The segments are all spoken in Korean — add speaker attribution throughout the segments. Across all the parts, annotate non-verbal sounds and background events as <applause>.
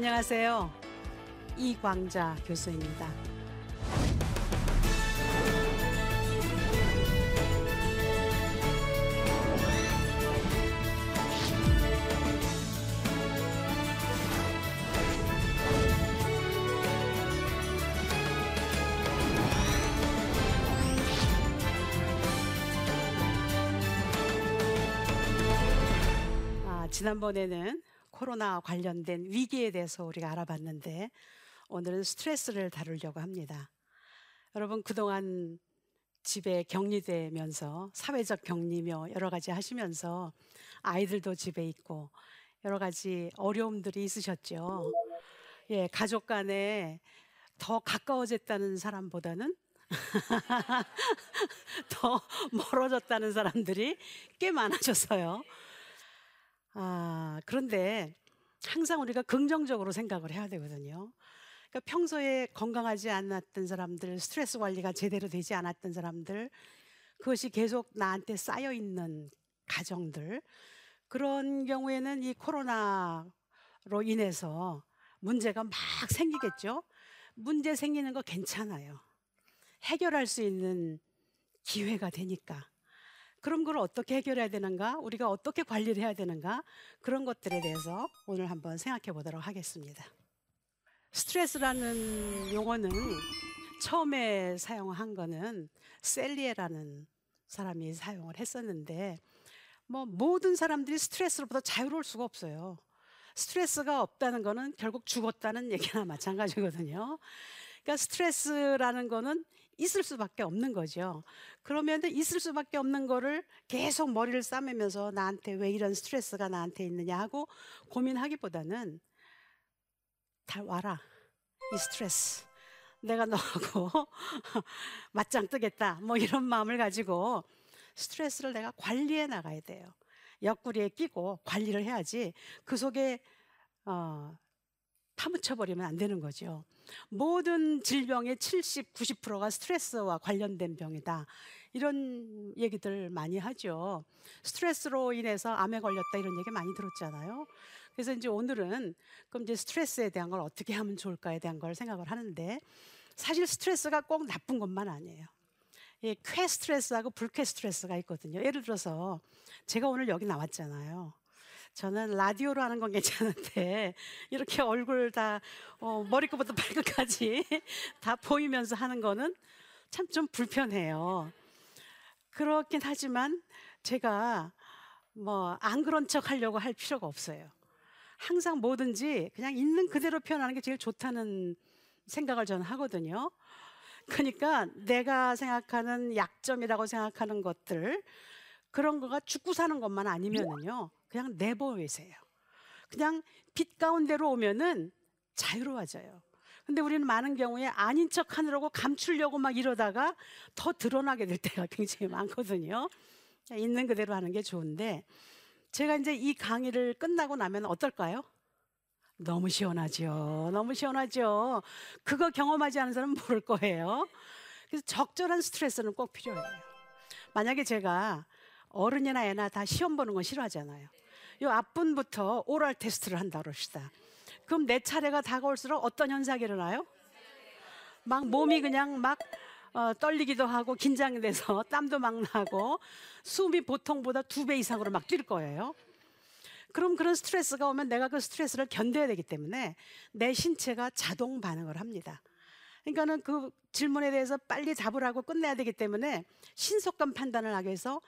Speaker 1: 안녕하세요. 이광자 교수입니다. 아, 지난번에는 코로나 관련된 위기에 대해서 우리가 알아봤는데 오늘은 스트레스를 다루려고 합니다. 여러분 그동안 집에 격리되면서 사회적 격리며 여러 가지 하시면서 아이들도 집에 있고 여러 가지 어려움들이 있으셨죠. 예, 가족 간에 더 가까워졌다는 사람보다는 <laughs> 더 멀어졌다는 사람들이 꽤 많아졌어요. 아, 그런데 항상 우리가 긍정적으로 생각을 해야 되거든요. 그러니까 평소에 건강하지 않았던 사람들, 스트레스 관리가 제대로 되지 않았던 사람들, 그것이 계속 나한테 쌓여 있는 가정들, 그런 경우에는 이 코로나로 인해서 문제가 막 생기겠죠. 문제 생기는 거 괜찮아요. 해결할 수 있는 기회가 되니까. 그런 걸 어떻게 해결해야 되는가? 우리가 어떻게 관리를 해야 되는가? 그런 것들에 대해서 오늘 한번 생각해 보도록 하겠습니다. 스트레스라는 용어는 처음에 사용한 거는 셀리에라는 사람이 사용을 했었는데 뭐 모든 사람들이 스트레스로부터 자유로울 수가 없어요. 스트레스가 없다는 거는 결국 죽었다는 얘기나 <laughs> 마찬가지거든요. 그러니까 스트레스라는 거는 있을 수밖에 없는 거죠. 그러면 있을 수밖에 없는 거를 계속 머리를 싸매면서 나한테 왜 이런 스트레스가 나한테 있느냐 하고 고민하기보다는 다 와라. 이 스트레스. 내가 너하고 <laughs> 맞짱 뜨겠다. 뭐 이런 마음을 가지고 스트레스를 내가 관리해 나가야 돼요. 옆구리에 끼고 관리를 해야지 그 속에 어, 파묻혀 버리면 안 되는 거죠. 모든 질병의 70, 90%가 스트레스와 관련된 병이다. 이런 얘기들 많이 하죠. 스트레스로 인해서 암에 걸렸다 이런 얘기 많이 들었잖아요. 그래서 이제 오늘은 그럼 이제 스트레스에 대한 걸 어떻게 하면 좋을까에 대한 걸 생각을 하는데 사실 스트레스가 꼭 나쁜 것만 아니에요. 예, 쾌 스트레스하고 불쾌 스트레스가 있거든요. 예를 들어서 제가 오늘 여기 나왔잖아요. 저는 라디오로 하는 건 괜찮은데 <laughs> 이렇게 얼굴 다 어, 머리끝부터 발끝까지 <laughs> 다 보이면서 하는 거는 참 좀 불편해요. 그렇긴 하지만 제가 뭐 안 그런 척 하려고 할 필요가 없어요. 항상 뭐든지 그냥 있는 그대로 표현하는 게 제일 좋다는 생각을 저는 하거든요. 그러니까 내가 생각하는 약점이라고 생각하는 것들 그런 거가 죽고 사는 것만 아니면은요. 그냥 내버리세요. 그냥 빛 가운데로 오면은 자유로워져요. 근데 우리는 많은 경우에 아닌 척 하느라고 감추려고 막 이러다가 더 드러나게 될 때가 <laughs> 굉장히 많거든요. 있는 그대로 하는 게 좋은데 제가 이제 이 강의를 끝나고 나면 어떨까요? 너무 시원하죠. 너무 시원하죠. 그거 경험하지 않은 사람은 모를 거예요. 그래서 적절한 스트레스는 꼭 필요해요. 만약에 제가 어른이나 애나 다 시험 보는 건 싫어하잖아요. 요 앞분부터 오랄 테스트를 한다 그럽시다. 그럼 내 차례가 다가올수록 어떤 현상이 일어나요? 막 몸이 그냥 막 어, 떨리기도 하고 긴장돼서 <laughs> 땀도 막 나고 숨이 보통보다 두 배 이상으로 막 뛸 거예요. 그럼 그런 스트레스가 오면 내가 그 스트레스를 견뎌야 되기 때문에 내 신체가 자동 반응을 합니다. 그러니까는 그 질문에 대해서 빨리 답을 하고 끝내야 되기 때문에 신속한 판단을 하기 위해서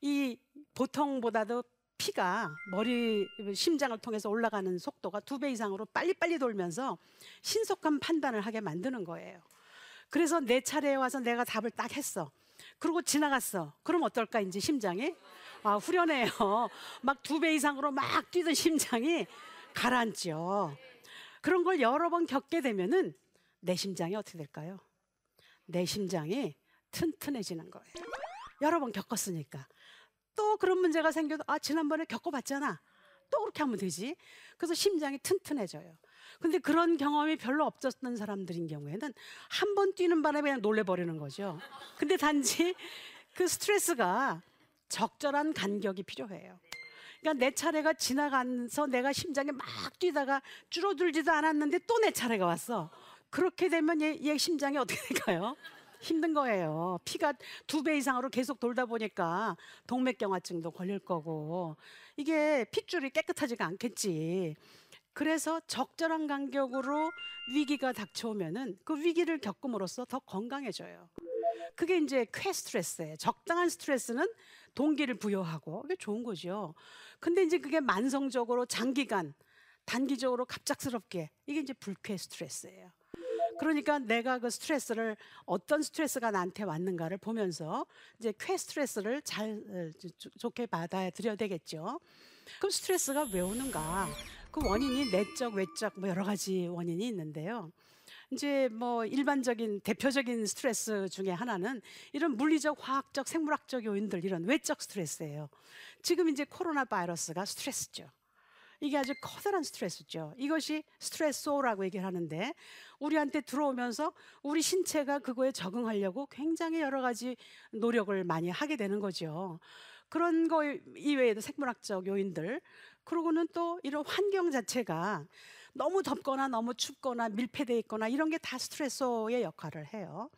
Speaker 1: 이 보통보다도 피가 머리 심장을 통해서 올라가는 속도가 두 배 이상으로 빨리빨리 돌면서 신속한 판단을 하게 만드는 거예요. 그래서 내 차례에 와서 내가 답을 딱 했어. 그리고 지나갔어. 그럼 어떨까 이제 심장이? 아, 후련해요. 막 두 배 이상으로 막 뛰던 심장이 가라앉죠. 그런 걸 여러 번 겪게 되면은 내 심장이 어떻게 될까요? 내 심장이 튼튼해지는 거예요. 여러 번 겪었으니까. 또 그런 문제가 생겨도 아, 지난번에 겪어봤잖아. 또 그렇게 하면 되지. 그래서 심장이 튼튼해져요. 근데 그런 경험이 별로 없었던 사람들인 경우에는 한 번 뛰는 바람에 그냥 놀래버리는 거죠. 근데 단지 그 스트레스가 적절한 간격이 필요해요. 그러니까 내 차례가 지나가면서 내가 심장이 막 뛰다가 줄어들지도 않았는데 또 내 차례가 왔어. 그렇게 되면 얘, 얘 심장이 어떻게 될까요? 힘든 거예요. 피가 두 배 이상으로 계속 돌다 보니까 동맥경화증도 걸릴 거고 이게 핏줄이 깨끗하지가 않겠지. 그래서 적절한 간격으로 위기가 닥쳐오면은 그 위기를 겪음으로써 더 건강해져요. 그게 이제 쾌 스트레스예요. 적당한 스트레스는 동기를 부여하고 이게 좋은 거죠. 근데 이제 그게 만성적으로 장기간 단기적으로 갑작스럽게 이게 이제 불쾌 스트레스예요. 그러니까 내가 그 스트레스를 어떤 스트레스가 나한테 왔는가를 보면서 이제 쾌 스트레스를 잘 어, 좋게 받아들여야 되겠죠. 그럼 스트레스가 왜 오는가? 그 원인이 내적, 외적 뭐 여러 가지 원인이 있는데요. 이제 뭐 일반적인 대표적인 스트레스 중에 하나는 이런 물리적, 화학적, 생물학적 요인들 이런 외적 스트레스예요. 지금 이제 코로나 바이러스가 스트레스죠. 이게 아주 커다란 스트레스죠. 이것이 스트레스라고 얘기를 하는데 우리한테 들어오면서 우리 신체가 그거에 적응하려고 굉장히 여러 가지 노력을 많이 하게 되는 거죠. 그런 거 이외에도 생물학적 요인들 그러고는 또 이런 환경 자체가 너무 덥거나 너무 춥거나 밀폐돼 있거나 이런 게 다 스트레스의 역할을 해요.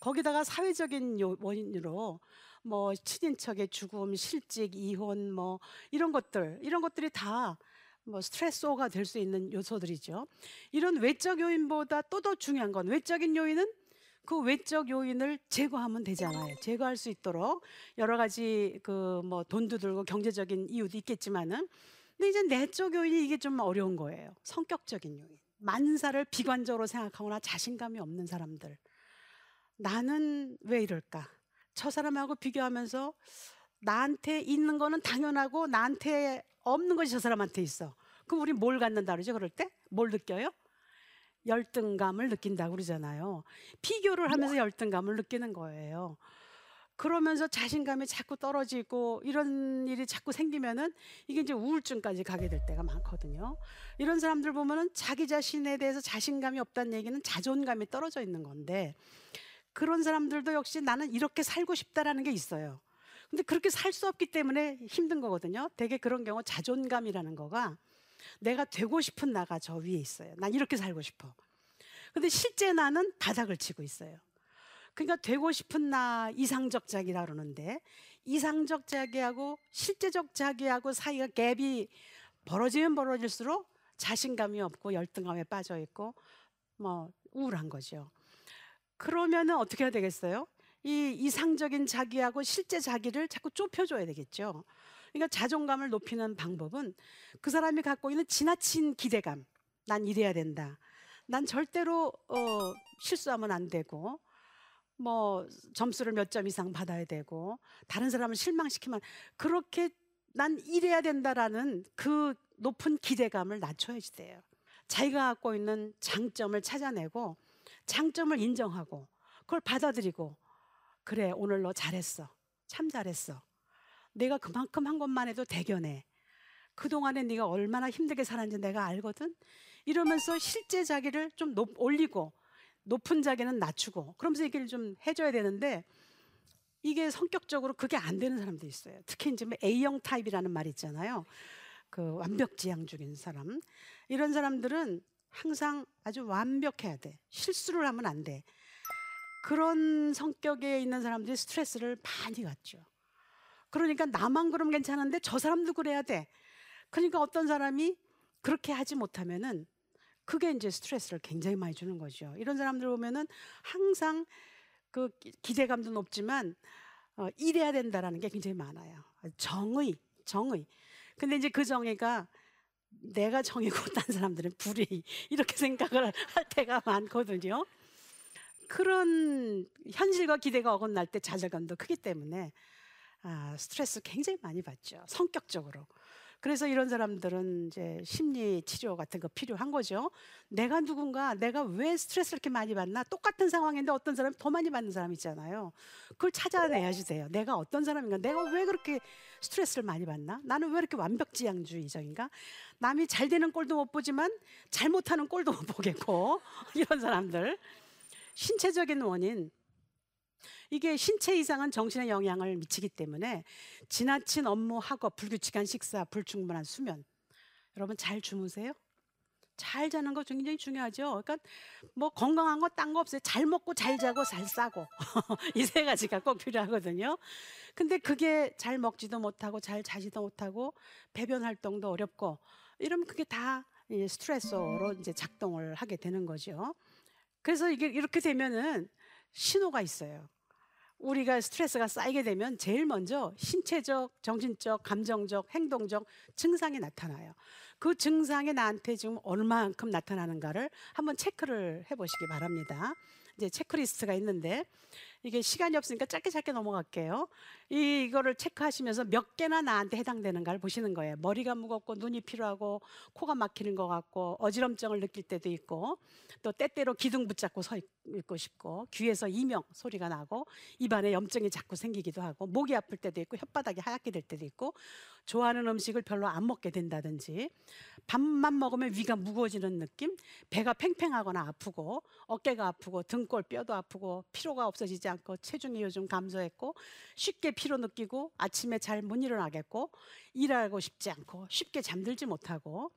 Speaker 1: 거기다가 사회적인 원인으로 뭐 친인척의 죽음, 실직, 이혼 뭐 이런 것들 이런 것들이 다 뭐 스트레스가 될 수 있는 요소들이죠. 이런 외적 요인보다 또 더 중요한 건 외적인 요인은 그 외적 요인을 제거하면 되잖아요. 제거할 수 있도록 여러 가지 그 뭐 돈도 들고 경제적인 이유도 있겠지만은 근데 이제 내적 요인이 이게 좀 어려운 거예요. 성격적인 요인. 만사를 비관적으로 생각하거나 자신감이 없는 사람들. 나는 왜 이럴까? 저 사람하고 비교하면서 나한테 있는 거는 당연하고 나한테 없는 것이 저 사람한테 있어. 그럼 우리 뭘 갖는다 그러죠? 그럴 때? 뭘 느껴요? 열등감을 느낀다고 그러잖아요. 비교를 하면서 열등감을 느끼는 거예요. 그러면서 자신감이 자꾸 떨어지고 이런 일이 자꾸 생기면은 이게 이제 우울증까지 가게 될 때가 많거든요. 이런 사람들 보면은 자기 자신에 대해서 자신감이 없다는 얘기는 자존감이 떨어져 있는 건데 그런 사람들도 역시 나는 이렇게 살고 싶다라는 게 있어요. 근데 그렇게 살 수 없기 때문에 힘든 거거든요. 되게 그런 경우 자존감이라는 거가 내가 되고 싶은 나가 저 위에 있어요. 난 이렇게 살고 싶어. 근데 실제 나는 바닥을 치고 있어요. 그러니까 되고 싶은 나 이상적 자기라 그러는데 이상적 자기하고 실제적 자기하고 사이가 갭이 벌어지면 벌어질수록 자신감이 없고 열등감에 빠져 있고 뭐 우울한 거죠. 그러면은 어떻게 해야 되겠어요? 이 이상적인 자기하고 실제 자기를 자꾸 좁혀줘야 되겠죠. 그러니까 자존감을 높이는 방법은 그 사람이 갖고 있는 지나친 기대감. 난 이래야 된다. 난 절대로 어, 실수하면 안 되고 뭐 점수를 몇 점 이상 받아야 되고 다른 사람을 실망시키면 그렇게 난 이래야 된다라는 그 높은 기대감을 낮춰야지 돼요. 자기가 갖고 있는 장점을 찾아내고 장점을 인정하고 그걸 받아들이고 그래 오늘 너 잘했어 참 잘했어 내가 그만큼 한 것만 해도 대견해 그동안에 네가 얼마나 힘들게 살았는지 내가 알거든 이러면서 실제 자기를 좀 높, 올리고 높은 자기는 낮추고 그러면서 얘기를 좀 해줘야 되는데 이게 성격적으로 그게 안 되는 사람도 있어요. 특히 이제 뭐 A형 타입이라는 말이 있잖아요. 그 완벽지향적인 사람 이런 사람들은 항상 아주 완벽해야 돼. 실수를 하면 안 돼. 그런 성격에 있는 사람들이 스트레스를 많이 갖죠. 그러니까 나만 그러면 괜찮은데 저 사람도 그래야 돼. 그러니까 어떤 사람이 그렇게 하지 못하면은 그게 이제 스트레스를 굉장히 많이 주는 거죠. 이런 사람들 보면은 항상 그 기대감도 높지만 어, 이래야 된다라는 게 굉장히 많아요. 정의, 정의. 근데 이제 그 정의가 내가 정이고 <laughs> 딴 사람들은 불의 이렇게 생각을 할 때가 많거든요. 그런 현실과 기대가 어긋날 때 좌절감도 크기 때문에 아, 스트레스 굉장히 많이 받죠. 성격적으로. 그래서 이런 사람들은 이제 심리 치료 같은 거 필요한 거죠. 내가 누군가, 내가 왜 스트레스를 이렇게 많이 받나? 똑같은 상황인데 어떤 사람이 더 많이 받는 사람 있잖아요. 그걸 찾아내야지 돼요. 내가 어떤 사람인가? 내가 왜 그렇게 스트레스를 많이 받나? 나는 왜 이렇게 완벽지향주의적인가? 남이 잘 되는 꼴도 못 보지만 잘못하는 꼴도 못 보겠고 <laughs> 이런 사람들. 신체적인 원인 이게 신체 이상은 정신에 영향을 미치기 때문에 지나친 업무하고 불규칙한 식사, 불충분한 수면. 여러분 잘 주무세요? 잘 자는 거 굉장히 중요하죠. 그러니까 뭐 건강한 거 딴 거 없어요. 잘 먹고 잘 자고 잘 싸고 <laughs> 이 세 가지가 꼭 필요하거든요. 근데 그게 잘 먹지도 못하고 잘 자지도 못하고 배변 활동도 어렵고 이러면 그게 다 스트레스로 이제 작동을 하게 되는 거죠. 그래서 이게 이렇게 되면은 신호가 있어요. 우리가 스트레스가 쌓이게 되면 제일 먼저 신체적, 정신적, 감정적, 행동적 증상이 나타나요. 그 증상이 나한테 지금 얼마만큼 나타나는가를 한번 체크를 해보시기 바랍니다. 이제 체크리스트가 있는데 이게 시간이 없으니까 짧게 짧게 넘어갈게요. 이, 이거를 체크하시면서 몇 개나 나한테 해당되는가를 보시는 거예요. 머리가 무겁고 눈이 피로하고 코가 막히는 것 같고 어지럼증을 느낄 때도 있고 또 때때로 기둥 붙잡고 서 있고 싶고 귀에서 이명 소리가 나고 입안에 염증이 자꾸 생기기도 하고 목이 아플 때도 있고 혓바닥이 하얗게 될 때도 있고 좋아하는 음식을 별로 안 먹게 된다든지 밥만 먹으면 위가 무거워지는 느낌 배가 팽팽하거나 아프고 어깨가 아프고 등골 뼈도 아프고 피로가 없어지지 않고 체중이 요즘 감소했고 쉽게 피로 느끼고 아침에 잘 못 일어나겠고 일하고 싶지 않고 쉽게 잠들지 못하고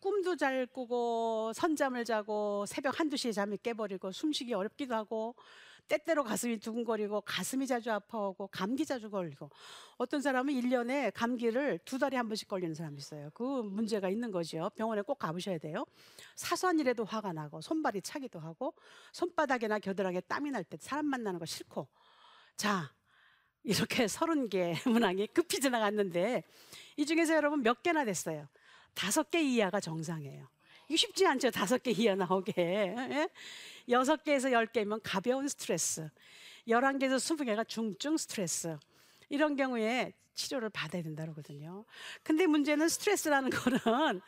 Speaker 1: 꿈도 잘 꾸고 선잠을 자고 새벽 한두 시에 잠이 깨버리고 숨쉬기 어렵기도 하고 때때로 가슴이 두근거리고 가슴이 자주 아파하고 감기 자주 걸리고 어떤 사람은 일년에 감기를 두 달에 한 번씩 걸리는 사람이 있어요. 그 문제가 있는 거죠. 병원에 꼭 가보셔야 돼요. 사소한 일에도 화가 나고 손발이 차기도 하고 손바닥이나 겨드랑이에 땀이 날 때 사람 만나는 거 싫고 자 이렇게 <laughs> 서른 개 문항이 급히 지나갔는데 이 중에서 여러분 몇 개나 됐어요. 다섯 개 이하가 정상이에요. 이게 쉽지 않죠. 다섯 개 이하 나오게. 예? 여섯 개에서 열 개면 가벼운 스트레스. 열한 개에서 스무 개가 중증 스트레스. 이런 경우에 치료를 받아야 된다고 그러거든요. 근데 문제는 스트레스라는 거는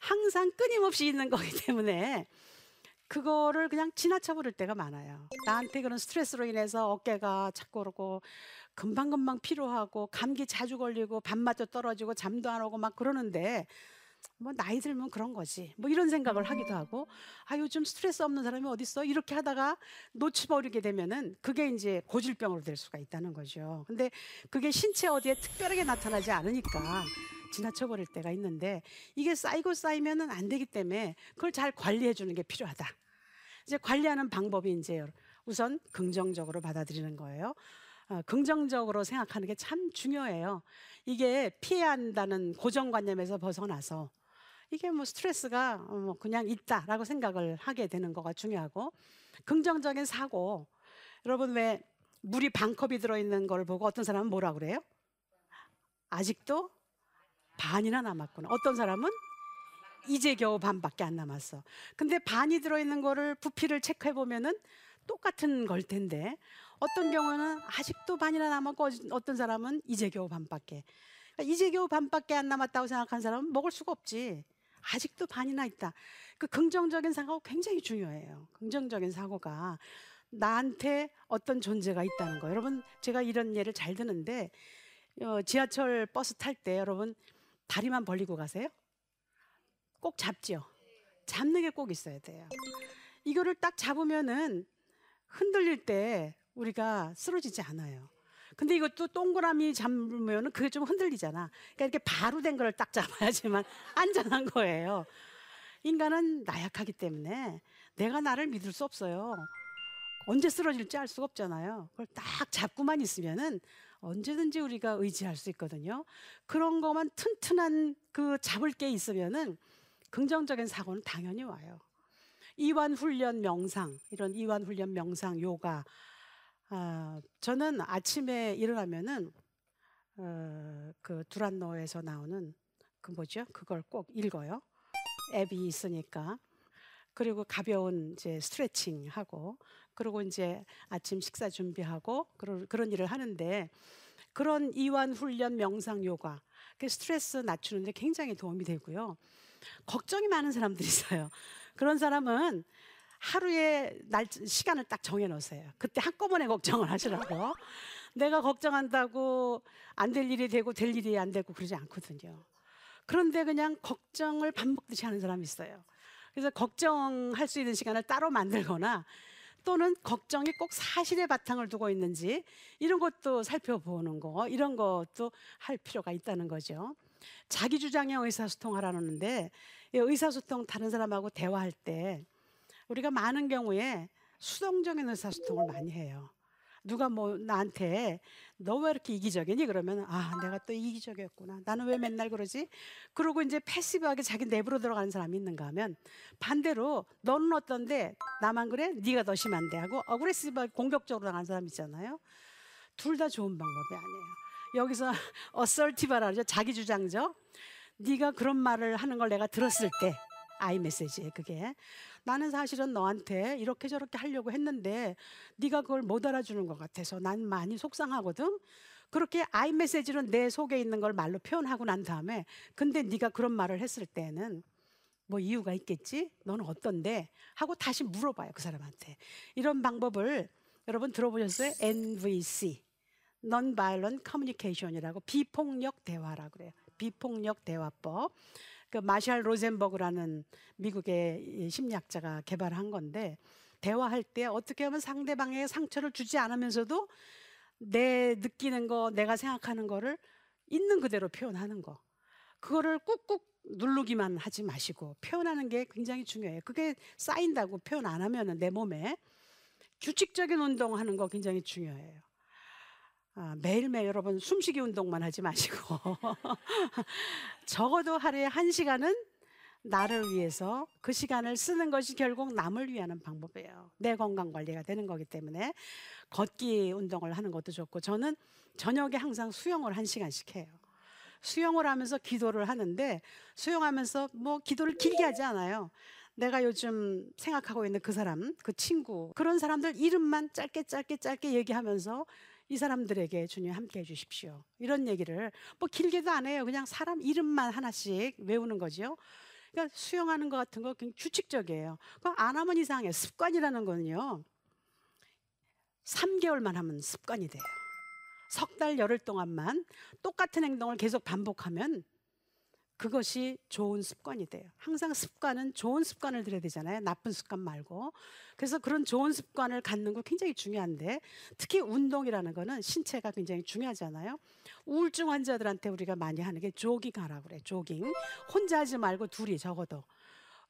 Speaker 1: 항상 끊임없이 있는 거기 때문에 그거를 그냥 지나쳐 버릴 때가 많아요. 나한테 그런 스트레스로 인해서 어깨가 자꾸 오르고 금방금방 피로하고 감기 자주 걸리고 밤마저 떨어지고 잠도 안 오고 막 그러는데 뭐 나이 들면 그런 거지. 뭐 이런 생각을 하기도 하고 아 요즘 스트레스 없는 사람이 어디 있어? 이렇게 하다가 놓치버리게 되면은 그게 이제 고질병으로 될 수가 있다는 거죠. 근데 그게 신체 어디에 특별하게 나타나지 않으니까 지나쳐 버릴 때가 있는데 이게 쌓이고 쌓이면은 안 되기 때문에 그걸 잘 관리해 주는 게 필요하다. 이제 관리하는 방법이 이제 우선 긍정적으로 받아들이는 거예요. 어, 긍정적으로 생각하는 게 참 중요해요. 이게 피해야 한다는 고정관념에서 벗어나서 이게 뭐 스트레스가 어, 뭐 그냥 있다라고 생각을 하게 되는 거가 중요하고 긍정적인 사고 여러분 왜 물이 반컵이 들어있는 걸 보고 어떤 사람은 뭐라 그래요? 아직도 반이나 남았구나. 어떤 사람은 이제 겨우 반밖에 안 남았어. 근데 반이 들어있는 거를 부피를 체크해 보면은 똑같은 걸 텐데 어떤 경우는 아직도 반이나 남았고 어떤 사람은 이제 겨우 반밖에. 그러니까 이제 겨우 반밖에 안 남았다고 생각한 사람은 먹을 수가 없지. 아직도 반이나 있다. 그 긍정적인 사고가 굉장히 중요해요. 긍정적인 사고가 나한테 어떤 존재가 있다는 거. 여러분 제가 이런 예를 잘 드는데 어, 지하철 버스 탈 때 여러분 다리만 벌리고 가세요? 꼭 잡죠. 잡는 게 꼭 있어야 돼요. 이거를 딱 잡으면은 흔들릴 때 우리가 쓰러지지 않아요. 근데 이것도 동그라미 잡으면 그게 좀 흔들리잖아. 그러니까 이렇게 바로 된 걸 딱 잡아야지만 <laughs> 안전한 거예요. 인간은 나약하기 때문에 내가 나를 믿을 수 없어요. 언제 쓰러질지 알 수가 없잖아요. 그걸 딱 잡고만 있으면은 언제든지 우리가 의지할 수 있거든요. 그런 것만 튼튼한 그 잡을 게 있으면은 긍정적인 사고는 당연히 와요. 이완 훈련 명상 이런 이완 훈련 명상 요가 아, 저는 아침에 일어나면은 어, 그 두란노에서 나오는 그 뭐죠? 그걸 꼭 읽어요. 앱이 있으니까. 그리고 가벼운 이제 스트레칭 하고 그리고 이제 아침 식사 준비하고 그런 그런 일을 하는데 그런 이완 훈련 명상 요가 그 스트레스 낮추는데 굉장히 도움이 되고요. 걱정이 많은 사람들이 있어요. 그런 사람은 하루에 날 시간을 딱 정해 놓으세요. 그때 한꺼번에 걱정을 하시라고. <laughs> 내가 걱정한다고 안 될 일이 되고 될 일이 안 되고 그러지 않거든요. 그런데 그냥 걱정을 밥 먹듯이 하는 사람이 있어요. 그래서 걱정할 수 있는 시간을 따로 만들거나 또는 걱정이 꼭 사실의 바탕을 두고 있는지 이런 것도 살펴보는 거 이런 것도 할 필요가 있다는 거죠. 자기 주장의 의사소통하라는데 의사소통 다른 사람하고 대화할 때 우리가 많은 경우에 수동적인 의사소통을 많이 해요. 누가 뭐 나한테 너 왜 이렇게 이기적이니? 그러면 아 내가 또 이기적이었구나. 나는 왜 맨날 그러지? 그러고 이제 passive하게 자기 내부로 들어가는 사람이 있는가 하면 반대로 너는 어떤데? 나만 그래? 네가 더 심한데 하고 aggressive하게 공격적으로 나가는 사람 있잖아요. 둘 다 좋은 방법이 아니에요. 여기서 <laughs> assertive라 그러죠. 자기 주장적 네가 그런 말을 하는 걸 내가 들었을 때 I message에 그게 나는 사실은 너한테 이렇게 저렇게 하려고 했는데 네가 그걸 못 알아주는 것 같아서 난 많이 속상하거든. 그렇게 아이 메시지로 내 속에 있는 걸 말로 표현하고 난 다음에 근데 네가 그런 말을 했을 때는 뭐 이유가 있겠지? 너는 어떤데? 하고 다시 물어봐요 그 사람한테. 이런 방법을 여러분 들어보셨어요? NVC, Non-Violent Communication이라고 비폭력 대화라 그래요. 비폭력 대화법. 그 마샬 로젠버그라는 미국의 심리학자가 개발한 건데 대화할 때 어떻게 하면 상대방에게 상처를 주지 않으면서도 내 느끼는 거, 내가 생각하는 거를 있는 그대로 표현하는 거. 그거를 꾹꾹 누르기만 하지 마시고 표현하는 게 굉장히 중요해요. 그게 쌓인다고 표현 안 하면은 내 몸에 규칙적인 운동하는 거 굉장히 중요해요. 아, 매일매일 여러분 숨쉬기 운동만 하지 마시고 <laughs> 적어도 하루에 한 시간은 나를 위해서 그 시간을 쓰는 것이 결국 남을 위한 방법이에요. 내 건강 관리가 되는 거기 때문에 걷기 운동을 하는 것도 좋고 저는 저녁에 항상 수영을 한 시간씩 해요. 수영을 하면서 기도를 하는데 수영하면서 뭐 기도를 길게 하지 않아요. 내가 요즘 생각하고 있는 그 사람, 그 친구, 그런 사람들 이름만 짧게 짧게 짧게 얘기하면서 이 사람들에게 주님 함께 해주십시오. 이런 얘기를 뭐 길게도 안 해요. 그냥 사람 이름만 하나씩 외우는 거죠. 그러니까 수영하는 것 같은 거 굉장히 규칙적이에요. 안 하면 이상해. 습관이라는 거는요. 3개월만 하면 습관이 돼요. 석 달, 열흘 동안만 똑같은 행동을 계속 반복하면 그것이 좋은 습관이 돼요. 항상 습관은 좋은 습관을 들여야 되잖아요. 나쁜 습관 말고. 그래서 그런 좋은 습관을 갖는 거 굉장히 중요한데 특히 운동이라는 거는 신체가 굉장히 중요하잖아요. 우울증 환자들한테 우리가 많이 하는 게 조깅 하라고 그래. 조깅. 혼자 하지 말고 둘이 적어도.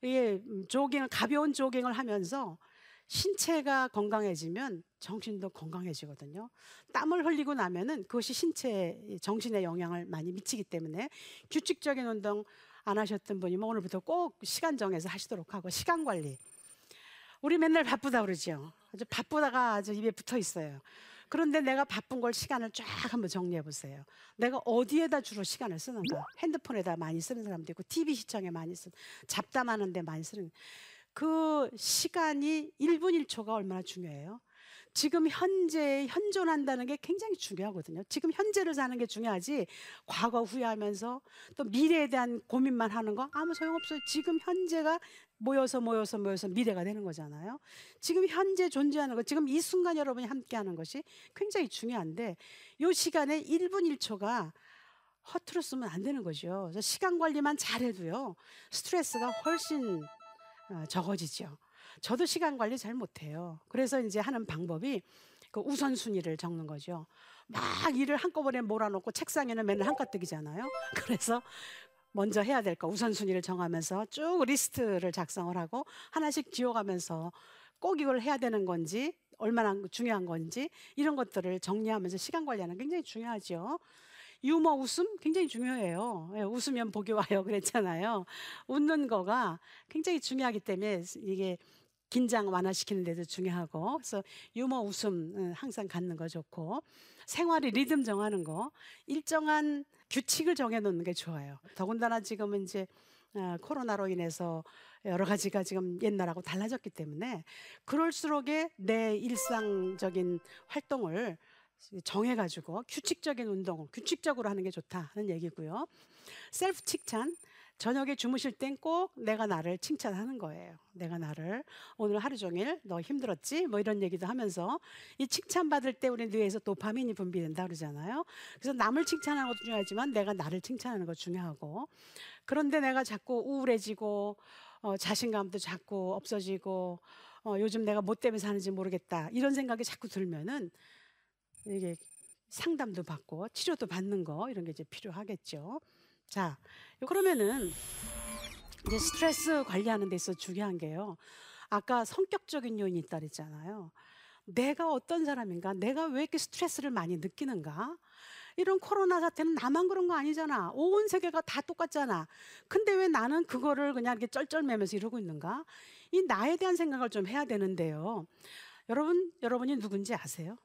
Speaker 1: 음, 조깅을 가벼운 조깅을 하면서 신체가 건강해지면 정신도 건강해지거든요. 땀을 흘리고 나면은 그것이 신체, 정신에 영향을 많이 미치기 때문에 규칙적인 운동 안 하셨던 분이면 오늘부터 꼭 시간 정해서 하시도록 하고 시간 관리. 우리 맨날 바쁘다 그러죠. 아주 바쁘다가 아주 입에 붙어 있어요. 그런데 내가 바쁜 걸 시간을 쫙 한번 정리해 보세요. 내가 어디에다 주로 시간을 쓰는가? 핸드폰에다 많이 쓰는 사람도 있고, TV 시청에 많이 쓰는, 잡담하는 데 많이 쓰는. 그 시간이 1분 1초가 얼마나 중요해요? 지금 현재 현존한다는 게 굉장히 중요하거든요. 지금 현재를 사는 게 중요하지 과거 후회하면서 또 미래에 대한 고민만 하는 거 아무 소용없어요. 지금 현재가 모여서 모여서 모여서 미래가 되는 거잖아요. 지금 현재 존재하는 것, 지금 이 순간 여러분이 함께 하는 것이 굉장히 중요한데 이 시간에 1분 1초가 허투루 쓰면 안 되는 거죠. 시간 관리만 잘해도요. 스트레스가 훨씬 어, 적어지죠. 저도 시간 관리 잘 못해요. 그래서 이제 하는 방법이 그 우선순위를 적는 거죠. 막 일을 한꺼번에 몰아놓고 책상에는 맨날 한가득이잖아요. <laughs> 그래서 먼저 해야 될 거 우선순위를 정하면서 쭉 리스트를 작성을 하고 하나씩 지워가면서 꼭 이걸 해야 되는 건지 얼마나 중요한 건지 이런 것들을 정리하면서 시간 관리하는 굉장히 중요하죠. 유머 웃음 굉장히 중요해요. 예, 웃으면 복이 와요 <laughs> 그랬잖아요. 웃는 거가 굉장히 중요하기 때문에 이게 긴장 완화시키는 데도 중요하고 그래서 유머 웃음 항상 갖는 거 좋고 생활의 리듬 정하는 거 일정한 규칙을 정해 놓는 게 좋아요. 더군다나 지금은 이제 어, 코로나로 인해서 여러 가지가 지금 옛날하고 달라졌기 때문에 그럴수록에 내 일상적인 활동을 정해가지고 규칙적인 운동, 규칙적으로 하는 게 좋다는 얘기고요. 셀프 칭찬, 저녁에 주무실 땐 꼭 내가 나를 칭찬하는 거예요. 내가 나를 오늘 하루 종일 너 힘들었지? 뭐 이런 얘기도 하면서 이 칭찬받을 때 우리 뇌에서 도파민이 분비된다 그러잖아요. 그래서 남을 칭찬하는 것도 중요하지만 내가 나를 칭찬하는 것 중요하고 그런데 내가 자꾸 우울해지고 어, 자신감도 자꾸 없어지고 어, 요즘 내가 뭐 때문에 사는지 모르겠다 이런 생각이 자꾸 들면은 이게 상담도 받고 치료도 받는 거 이런 게 이제 필요하겠죠. 자, 그러면은 이제 스트레스 관리하는 데 있어 중요한 게요. 아까 성격적인 요인이 있다 그랬잖아요. 내가 어떤 사람인가? 내가 왜 이렇게 스트레스를 많이 느끼는가? 이런 코로나 사태는 나만 그런 거 아니잖아. 온 세계가 다 똑같잖아. 근데 왜 나는 그거를 그냥 이렇게 쩔쩔매면서 이러고 있는가? 이 나에 대한 생각을 좀 해야 되는데요. 여러분, 여러분이 누군지 아세요?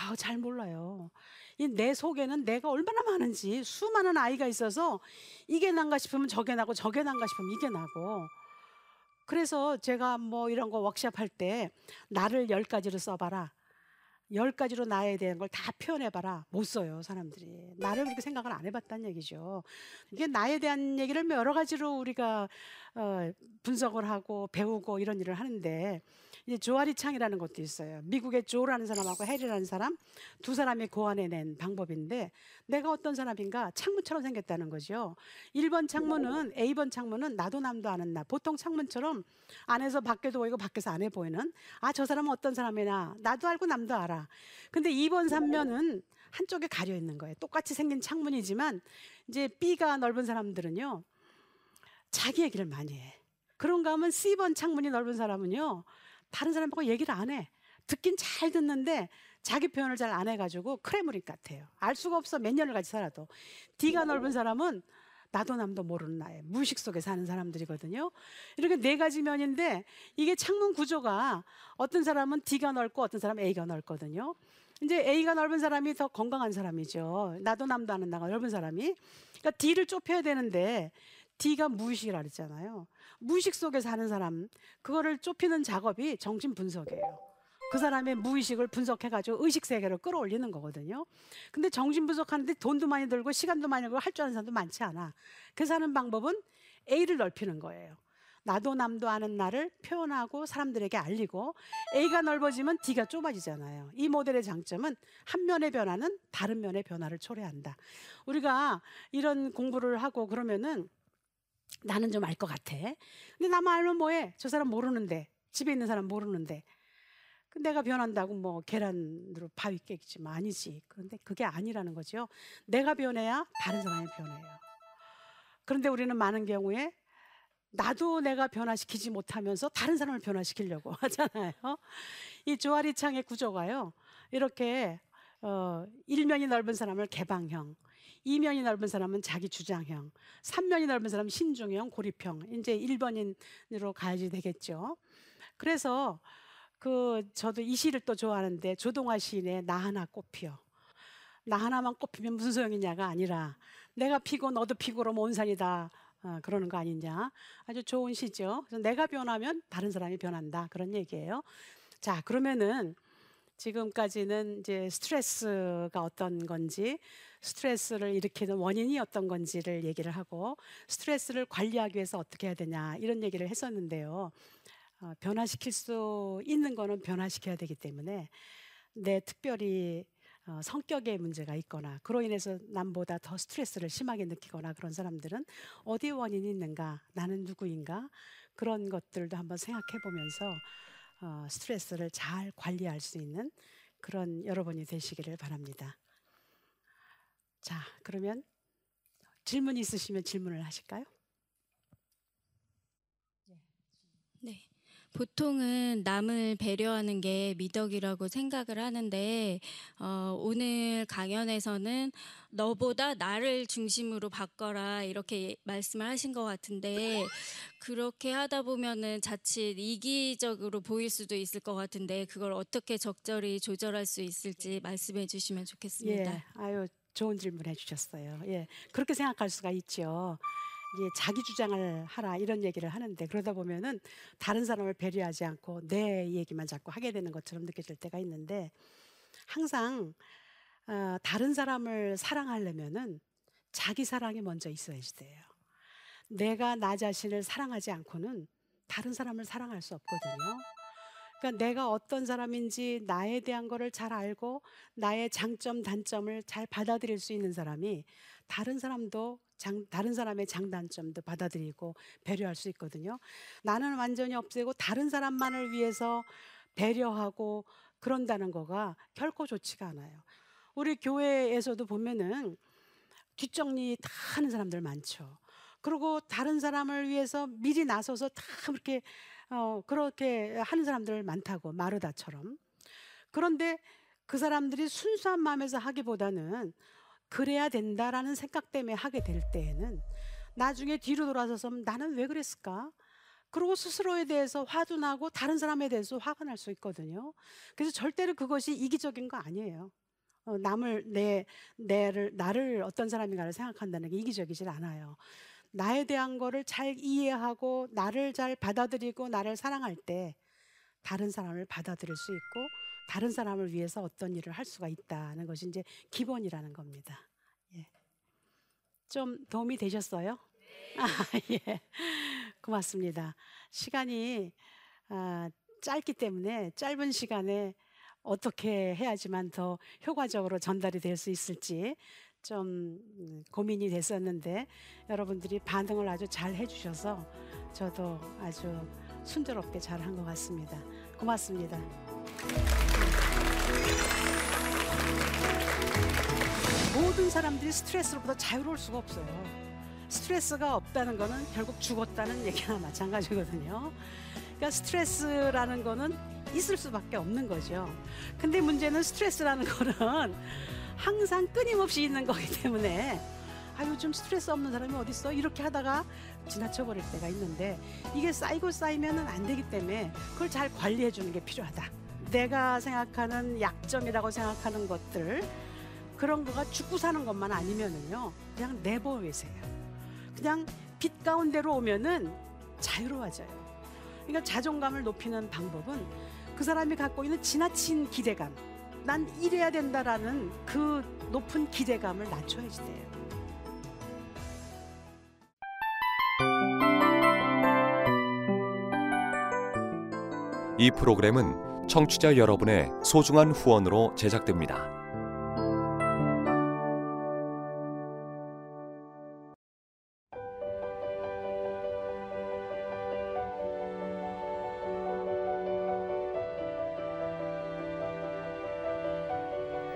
Speaker 1: 아우, 잘 몰라요. 이내 속에는 내가 얼마나 많은지 수많은 아이가 있어서 이게 난가 싶으면 저게 나고 저게 난가 싶으면 이게 나고. 그래서 제가 뭐 이런 거 워크샵 할 때 나를 열 가지로 써봐라. 열 가지로 나에 대한 걸 다 표현해봐라. 못 써요, 사람들이. 나를 그렇게 생각을 안 해봤다는 얘기죠. 이게 나에 대한 얘기를 여러 가지로 우리가 어, 분석을 하고 배우고 이런 일을 하는데 이제 조아리 창이라는 것도 있어요. 미국의 조라는 사람하고 해리라는 사람 두 사람이 고안해낸 방법인데 내가 어떤 사람인가 창문처럼 생겼다는 거죠. 1번 창문은 A번 창문은 나도 남도 아는 나. 보통 창문처럼 안에서 밖에도 보이고 밖에서 안에 보이는 아 저 사람은 어떤 사람이나 나도 알고 남도 알아. 근데 2번 3면은 한쪽에 가려 있는 거예요. 똑같이 생긴 창문이지만 이제 B가 넓은 사람들은요. 자기 얘기를 많이 해. 그런가 하면 C번 창문이 넓은 사람은요. 다른 사람하고 얘기를 안 해. 듣긴 잘 듣는데 자기 표현을 잘 안 해가지고 크레무린 같아요. 알 수가 없어. 몇 년을 같이 살아도. D가 넓은 사람은 나도 남도 모르는 나의 무의식 속에 사는 사람들이거든요. 이렇게 네 가지 면인데 이게 창문 구조가 어떤 사람은 D가 넓고 어떤 사람은 A가 넓거든요. 이제 A가 넓은 사람이 더 건강한 사람이죠. 나도 남도 아는 나가 넓은 사람이. 그러니까 D를 좁혀야 되는데 D가 무의식이라 그랬잖아요. 무의식 속에 사는 사람, 그거를 좁히는 작업이 정신 분석이에요. 그 사람의 무의식을 분석해가지고 의식 세계로 끌어올리는 거거든요. 근데 정신 분석하는데 돈도 많이 들고 시간도 많이 들고 할 줄 아는 사람도 많지 않아. 그 사는 방법은 A를 넓히는 거예요. 나도 남도 아는 나를 표현하고 사람들에게 알리고 A가 넓어지면 D가 좁아지잖아요. 이 모델의 장점은 한 면의 변화는 다른 면의 변화를 초래한다. 우리가 이런 공부를 하고 그러면은 나는 좀 알 것 같아. 근데 나만 알면 뭐해? 저 사람 모르는데 집에 있는 사람 모르는데 그 내가 변한다고 뭐 계란으로 바위 깨겠지만 아니지. 그런데 그게 아니라는 거죠. 내가 변해야 다른 사람이 변해요. 그런데 우리는 많은 경우에 나도 내가 변화시키지 못하면서 다른 사람을 변화시키려고 <laughs> 하잖아요. 이 조아리 창의 구조가요. 이렇게 어, 일면이 넓은 사람을 개방형, 이면이 넓은 사람은 자기 주장형, 삼면이 넓은 사람은 신중형, 고립형. 이제 1번인으로 가야지 되겠죠. 그래서 그 저도 이 시를 또 좋아하는데 조동아 시인의 나 하나 꽃피어. 나 하나만 꽃피면 무슨 소용이냐가 아니라 내가 피고 너도 피고 그러면 온산이다. 어, 그러는 거 아니냐. 아주 좋은 시죠. 그래서 내가 변하면 다른 사람이 변한다. 그런 얘기예요. 자, 그러면은 지금까지는 이제 스트레스가 어떤 건지, 스트레스를 일으키는 원인이 어떤 건지를 얘기를 하고, 스트레스를 관리하기 위해서 어떻게 해야 되냐, 이런 얘기를 했었는데요. 어, 변화시킬 수 있는 거는 변화시켜야 되기 때문에, 내 특별히 어, 성격에 문제가 있거나 그로 인해서 남보다 더 스트레스를 심하게 느끼거나 그런 사람들은 어디 원인이 있는가 나는 누구인가 그런 것들도 한번 생각해 보면서 어, 스트레스를 잘 관리할 수 있는 그런 여러분이 되시기를 바랍니다. 자, 그러면 질문 있으시면 질문을 하실까요?
Speaker 2: 네. 보통은 남을 배려하는 게 미덕이라고 생각을 하는데 어, 오늘 강연에서는 너보다 나를 중심으로 바꿔라 이렇게 말씀을 하신 것 같은데 그렇게 하다 보면은 자칫 이기적으로 보일 수도 있을 것 같은데 그걸 어떻게 적절히 조절할 수 있을지 말씀해 주시면 좋겠습니다.
Speaker 1: 예, 아유 좋은 질문 해주셨어요. 예, 그렇게 생각할 수가 있죠. 예, 자기 주장을 하라 이런 얘기를 하는데 그러다 보면은 다른 사람을 배려하지 않고 내 얘기만 자꾸 하게 되는 것처럼 느껴질 때가 있는데 항상 어, 다른 사람을 사랑하려면은 자기 사랑이 먼저 있어야지 돼요. 내가 나 자신을 사랑하지 않고는 다른 사람을 사랑할 수 없거든요. 그러니까 내가 어떤 사람인지 나에 대한 거를 잘 알고 나의 장점 단점을 잘 받아들일 수 있는 사람이 다른 사람도 장, 다른 사람의 장단점도 받아들이고 배려할 수 있거든요. 나는 완전히 없애고 다른 사람만을 위해서 배려하고 그런다는 거가 결코 좋지가 않아요. 우리 교회에서도 보면은 뒷정리 다 하는 사람들 많죠. 그리고 다른 사람을 위해서 미리 나서서 다 그렇게 어, 그렇게 하는 사람들 많다고 마르다처럼. 그런데 그 사람들이 순수한 마음에서 하기보다는 그래야 된다라는 생각 때문에 하게 될 때에는 나중에 뒤로 돌아서서 나는 왜 그랬을까? 그리고 스스로에 대해서 화도 나고 다른 사람에 대해서 화가 날 수 있거든요. 그래서 절대로 그것이 이기적인 거 아니에요. 어, 남을 내 내를 나를 어떤 사람인가를 생각한다는 게 이기적이질 않아요. 나에 대한 거를 잘 이해하고 나를 잘 받아들이고 나를 사랑할 때 다른 사람을 받아들일 수 있고 다른 사람을 위해서 어떤 일을 할 수가 있다는 것이 이제 기본이라는 겁니다. 예. 좀 도움이 되셨어요? 아, <laughs> 예. 고맙습니다. 시간이 아, 짧기 때문에 짧은 시간에 어떻게 해야지만 더 효과적으로 전달이 될 수 있을지 좀 음, 고민이 됐었는데 여러분들이 반응을 아주 잘 해주셔서 저도 아주 순조롭게 잘 한 것 같습니다. 고맙습니다. 모든 사람들이 스트레스로부터 자유로울 수가 없어요. 스트레스가 없다는 거는 결국 죽었다는 얘기나 <laughs> 마찬가지거든요. 그러니까 스트레스라는 거는 있을 수밖에 없는 거죠. 근데 문제는 스트레스라는 거는 항상 끊임없이 있는 거기 때문에 아 요즘 스트레스 없는 사람이 어디 있어 이렇게 하다가 지나쳐 버릴 때가 있는데 이게 쌓이고 쌓이면은 안 되기 때문에 그걸 잘 관리해 주는 게 필요하다. 내가 생각하는 약점이라고 생각하는 것들 그런 거가 죽고 사는 것만 아니면은요 그냥 내버리세요. 그냥 빛 가운데로 오면은 자유로워져요. 그러니까 자존감을 높이는 방법은 그 사람이 갖고 있는 지나친 기대감, 난 이래야 된다라는 그 높은 기대감을 낮춰야지 돼요.
Speaker 3: 이 프로그램은 청취자 여러분의 소중한 후원으로 제작됩니다.